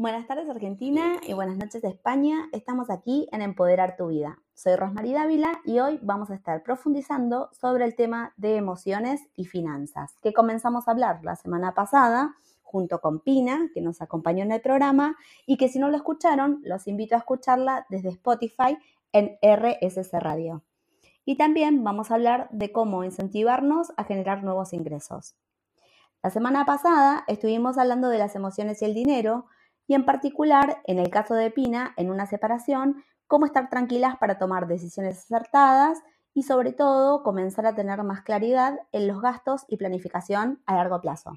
Buenas tardes Argentina y buenas noches España. Estamos aquí en Empoderar tu vida. Soy Rosmarie Dávila y hoy vamos a estar profundizando sobre el tema de emociones y finanzas, que comenzamos a hablar la semana pasada junto con Pina, que nos acompañó en el programa, y que si no lo escucharon, los invito a escucharla desde Spotify en RSS Radio. Y también vamos a hablar de cómo incentivarnos a generar nuevos ingresos. La semana pasada estuvimos hablando de las emociones y el dinero, y en particular, en el caso de Pina, en una separación, cómo estar tranquilas para tomar decisiones acertadas y sobre todo comenzar a tener más claridad en los gastos y planificación a largo plazo.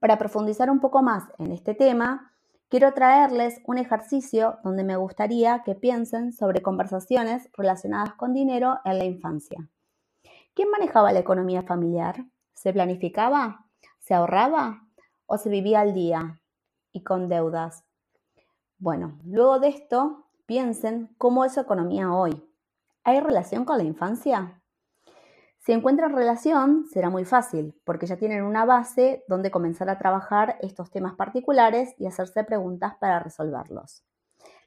Para profundizar un poco más en este tema, quiero traerles un ejercicio donde me gustaría que piensen sobre conversaciones relacionadas con dinero en la infancia. ¿Quién manejaba la economía familiar? ¿Se planificaba? ¿Se ahorraba? ¿O se vivía al día? Y con deudas. Bueno, luego de esto, piensen cómo es su economía hoy. ¿Hay relación con la infancia? Si encuentran relación, será muy fácil, porque ya tienen una base donde comenzar a trabajar estos temas particulares y hacerse preguntas para resolverlos.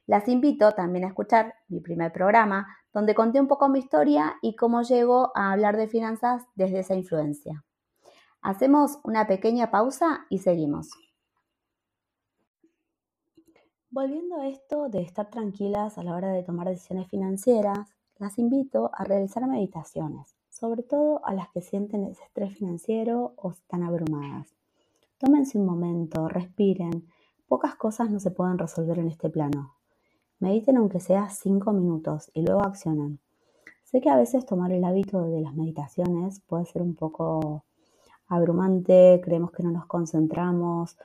Las invito también a escuchar mi primer programa, donde conté un poco mi historia y cómo llego a hablar de finanzas desde esa influencia. Hacemos una pequeña pausa y seguimos. Volviendo a esto de estar tranquilas a la hora de tomar decisiones financieras, las invito a realizar meditaciones, sobre todo a las que sienten ese estrés financiero o están abrumadas. Tómense un momento, respiren. Pocas cosas no se pueden resolver en este plano. Mediten aunque sea cinco minutos y luego accionen. Sé que a veces tomar el hábito de las meditaciones puede ser un poco abrumante, creemos que no nos concentramos,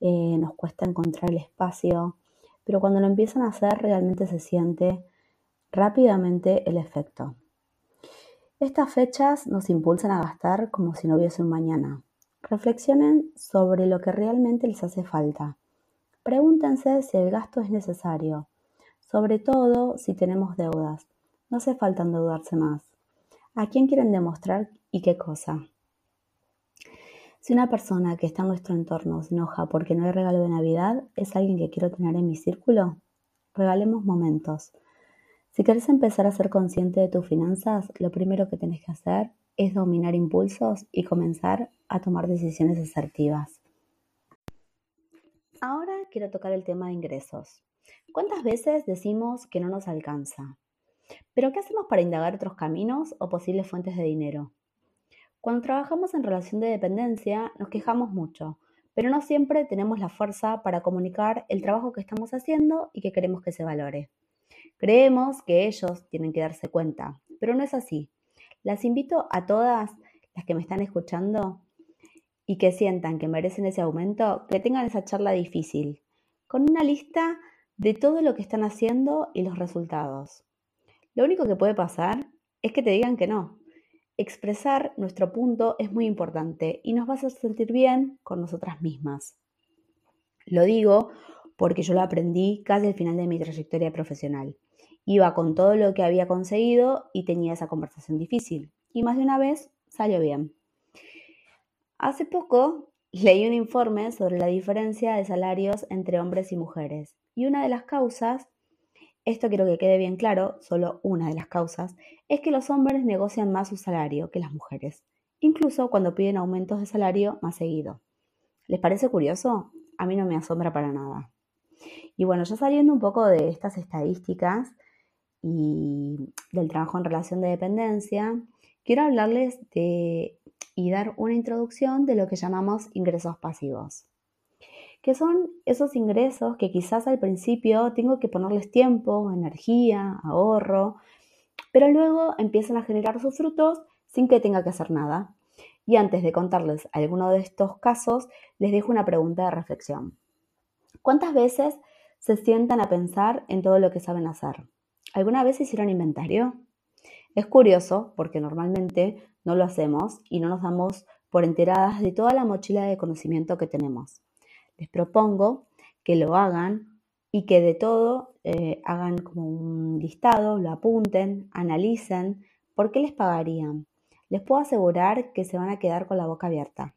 eh, nos cuesta encontrar el espacio pero cuando lo empiezan a hacer realmente se siente rápidamente el efecto. Estas fechas nos impulsan a gastar como si no hubiese un mañana. Reflexionen sobre lo que realmente les hace falta. Pregúntense si el gasto es necesario, sobre todo si tenemos deudas. No hace falta endeudarse más. ¿A quién quieren demostrar y qué cosa? Si una persona que está en nuestro entorno se enoja porque no hay regalo de Navidad, ¿es alguien que quiero tener en mi círculo? Regalemos momentos. Si quieres empezar a ser consciente de tus finanzas, lo primero que tenés que hacer es dominar impulsos y comenzar a tomar decisiones asertivas. Ahora quiero tocar el tema de ingresos. ¿Cuántas veces decimos que no nos alcanza? ¿Pero qué hacemos para indagar otros caminos o posibles fuentes de dinero? Cuando trabajamos en relación de dependencia nos quejamos mucho, pero no siempre tenemos la fuerza para comunicar el trabajo que estamos haciendo y que queremos que se valore. Creemos que ellos tienen que darse cuenta, pero no es así. Las invito a todas las que me están escuchando y que sientan que merecen ese aumento, que tengan esa charla difícil, con una lista de todo lo que están haciendo y los resultados. Lo único que puede pasar es que te digan que no, Expresar nuestro punto es muy importante y nos va a hacer sentir bien con nosotras mismas. Lo digo porque yo lo aprendí casi al final de mi trayectoria profesional. Iba con todo lo que había conseguido y tenía esa conversación difícil. Y más de una vez salió bien. Hace poco leí un informe sobre la diferencia de salarios entre hombres y mujeres. Y una de las causas esto quiero que quede bien claro, solo una de las causas, es que los hombres negocian más su salario que las mujeres, incluso cuando piden aumentos de salario más seguido. ¿Les parece curioso? A mí no me asombra para nada. Y bueno, ya saliendo un poco de estas estadísticas y del trabajo en relación de dependencia, quiero hablarles de y dar una introducción de lo que llamamos ingresos pasivos que son esos ingresos que quizás al principio tengo que ponerles tiempo, energía, ahorro, pero luego empiezan a generar sus frutos sin que tenga que hacer nada. Y antes de contarles alguno de estos casos, les dejo una pregunta de reflexión. ¿Cuántas veces se sientan a pensar en todo lo que saben hacer? ¿Alguna vez hicieron inventario? Es curioso porque normalmente no lo hacemos y no nos damos por enteradas de toda la mochila de conocimiento que tenemos les propongo que lo hagan y que de todo eh, hagan como un listado, lo apunten, analicen, ¿por qué les pagarían? Les puedo asegurar que se van a quedar con la boca abierta.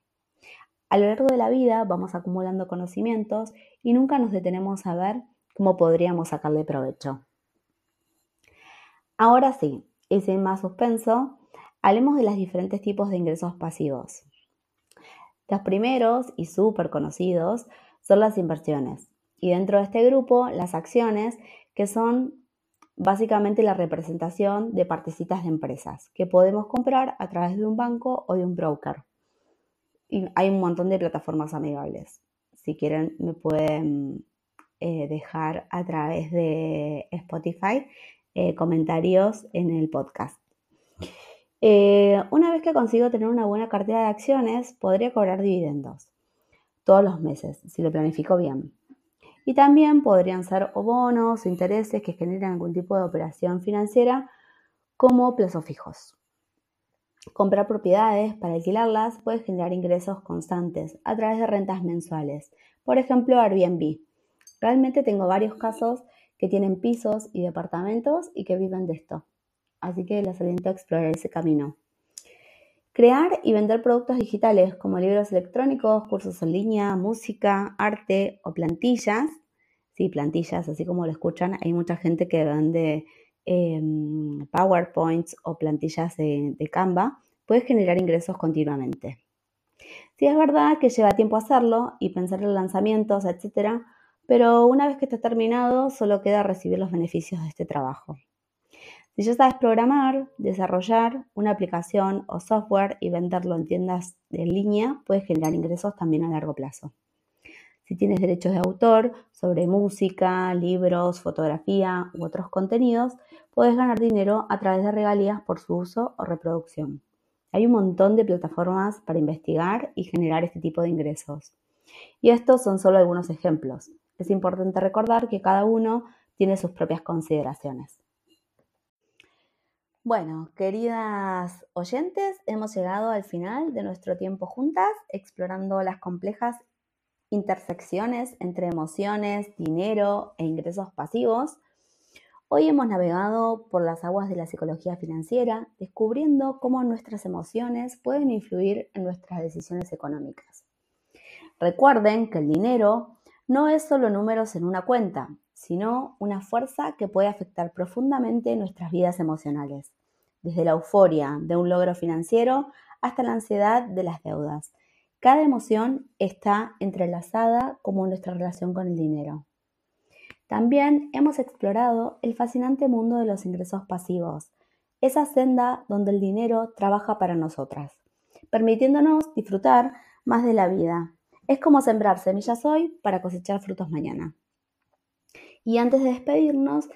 A lo largo de la vida vamos acumulando conocimientos y nunca nos detenemos a ver cómo podríamos sacarle provecho. Ahora sí, y sin más suspenso, hablemos de los diferentes tipos de ingresos pasivos. Los primeros y súper conocidos son las inversiones y dentro de este grupo las acciones que son básicamente la representación de partecitas de empresas que podemos comprar a través de un banco o de un broker. Y hay un montón de plataformas amigables. Si quieren, me pueden eh, dejar a través de Spotify eh, comentarios en el podcast. Eh, una vez que consigo tener una buena cartera de acciones, podría cobrar dividendos todos los meses, si lo planifico bien. Y también podrían ser bonos o intereses que generen algún tipo de operación financiera como plazos fijos. Comprar propiedades para alquilarlas puede generar ingresos constantes a través de rentas mensuales. Por ejemplo, Airbnb. Realmente tengo varios casos que tienen pisos y departamentos y que viven de esto. Así que les aliento a explorar ese camino. Crear y vender productos digitales como libros electrónicos, cursos en línea, música, arte o plantillas. Sí, plantillas, así como lo escuchan, hay mucha gente que vende em, PowerPoints o plantillas de, Canva. Puede generar ingresos continuamente. Sí, es verdad que lleva tiempo hacerlo y pensar en lanzamientos, etcétera, pero una vez que está terminado, solo queda recibir los beneficios de este trabajo. Si ya sabes programar, desarrollar una aplicación o software y venderlo en tiendas de línea, puedes generar ingresos también a largo plazo. Si tienes derechos de autor sobre música, libros, fotografía u otros contenidos, puedes ganar dinero a través de regalías por su uso o reproducción. Hay un montón de plataformas para investigar y generar este tipo de ingresos. Y estos son solo algunos ejemplos. Es importante recordar que cada uno tiene sus propias consideraciones. Bueno, queridas oyentes, hemos llegado al final de nuestro tiempo juntas explorando las complejas intersecciones entre emociones, dinero e ingresos pasivos. Hoy hemos navegado por las aguas de la psicología financiera, descubriendo cómo nuestras emociones pueden influir en nuestras decisiones económicas. Recuerden que el dinero no es solo números en una cuenta, sino una fuerza que puede afectar profundamente nuestras vidas emocionales, desde la euforia de un logro financiero hasta la ansiedad de las deudas. Cada emoción está entrelazada como nuestra relación con el dinero. También hemos explorado el fascinante mundo de los ingresos pasivos, esa senda donde el dinero trabaja para nosotras, permitiéndonos disfrutar más de la vida. Es como sembrar semillas hoy para cosechar frutos mañana. Y antes de despedirnos,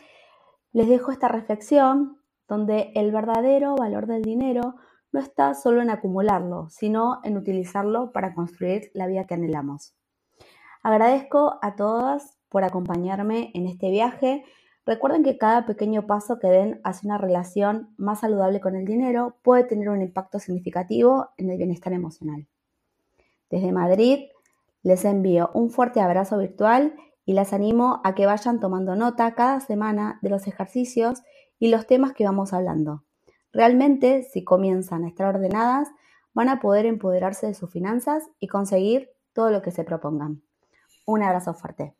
les dejo esta reflexión donde el verdadero valor del dinero no está solo en acumularlo, sino en utilizarlo para construir la vida que anhelamos. Agradezco a todas por acompañarme en este viaje. Recuerden que cada pequeño paso que den hacia una relación más saludable con el dinero puede tener un impacto significativo en el bienestar emocional. Desde Madrid les envío un fuerte abrazo virtual y las animo a que vayan tomando nota cada semana de los ejercicios y los temas que vamos hablando. Realmente, si comienzan a estar ordenadas, van a poder empoderarse de sus finanzas y conseguir todo lo que se propongan. Un abrazo fuerte.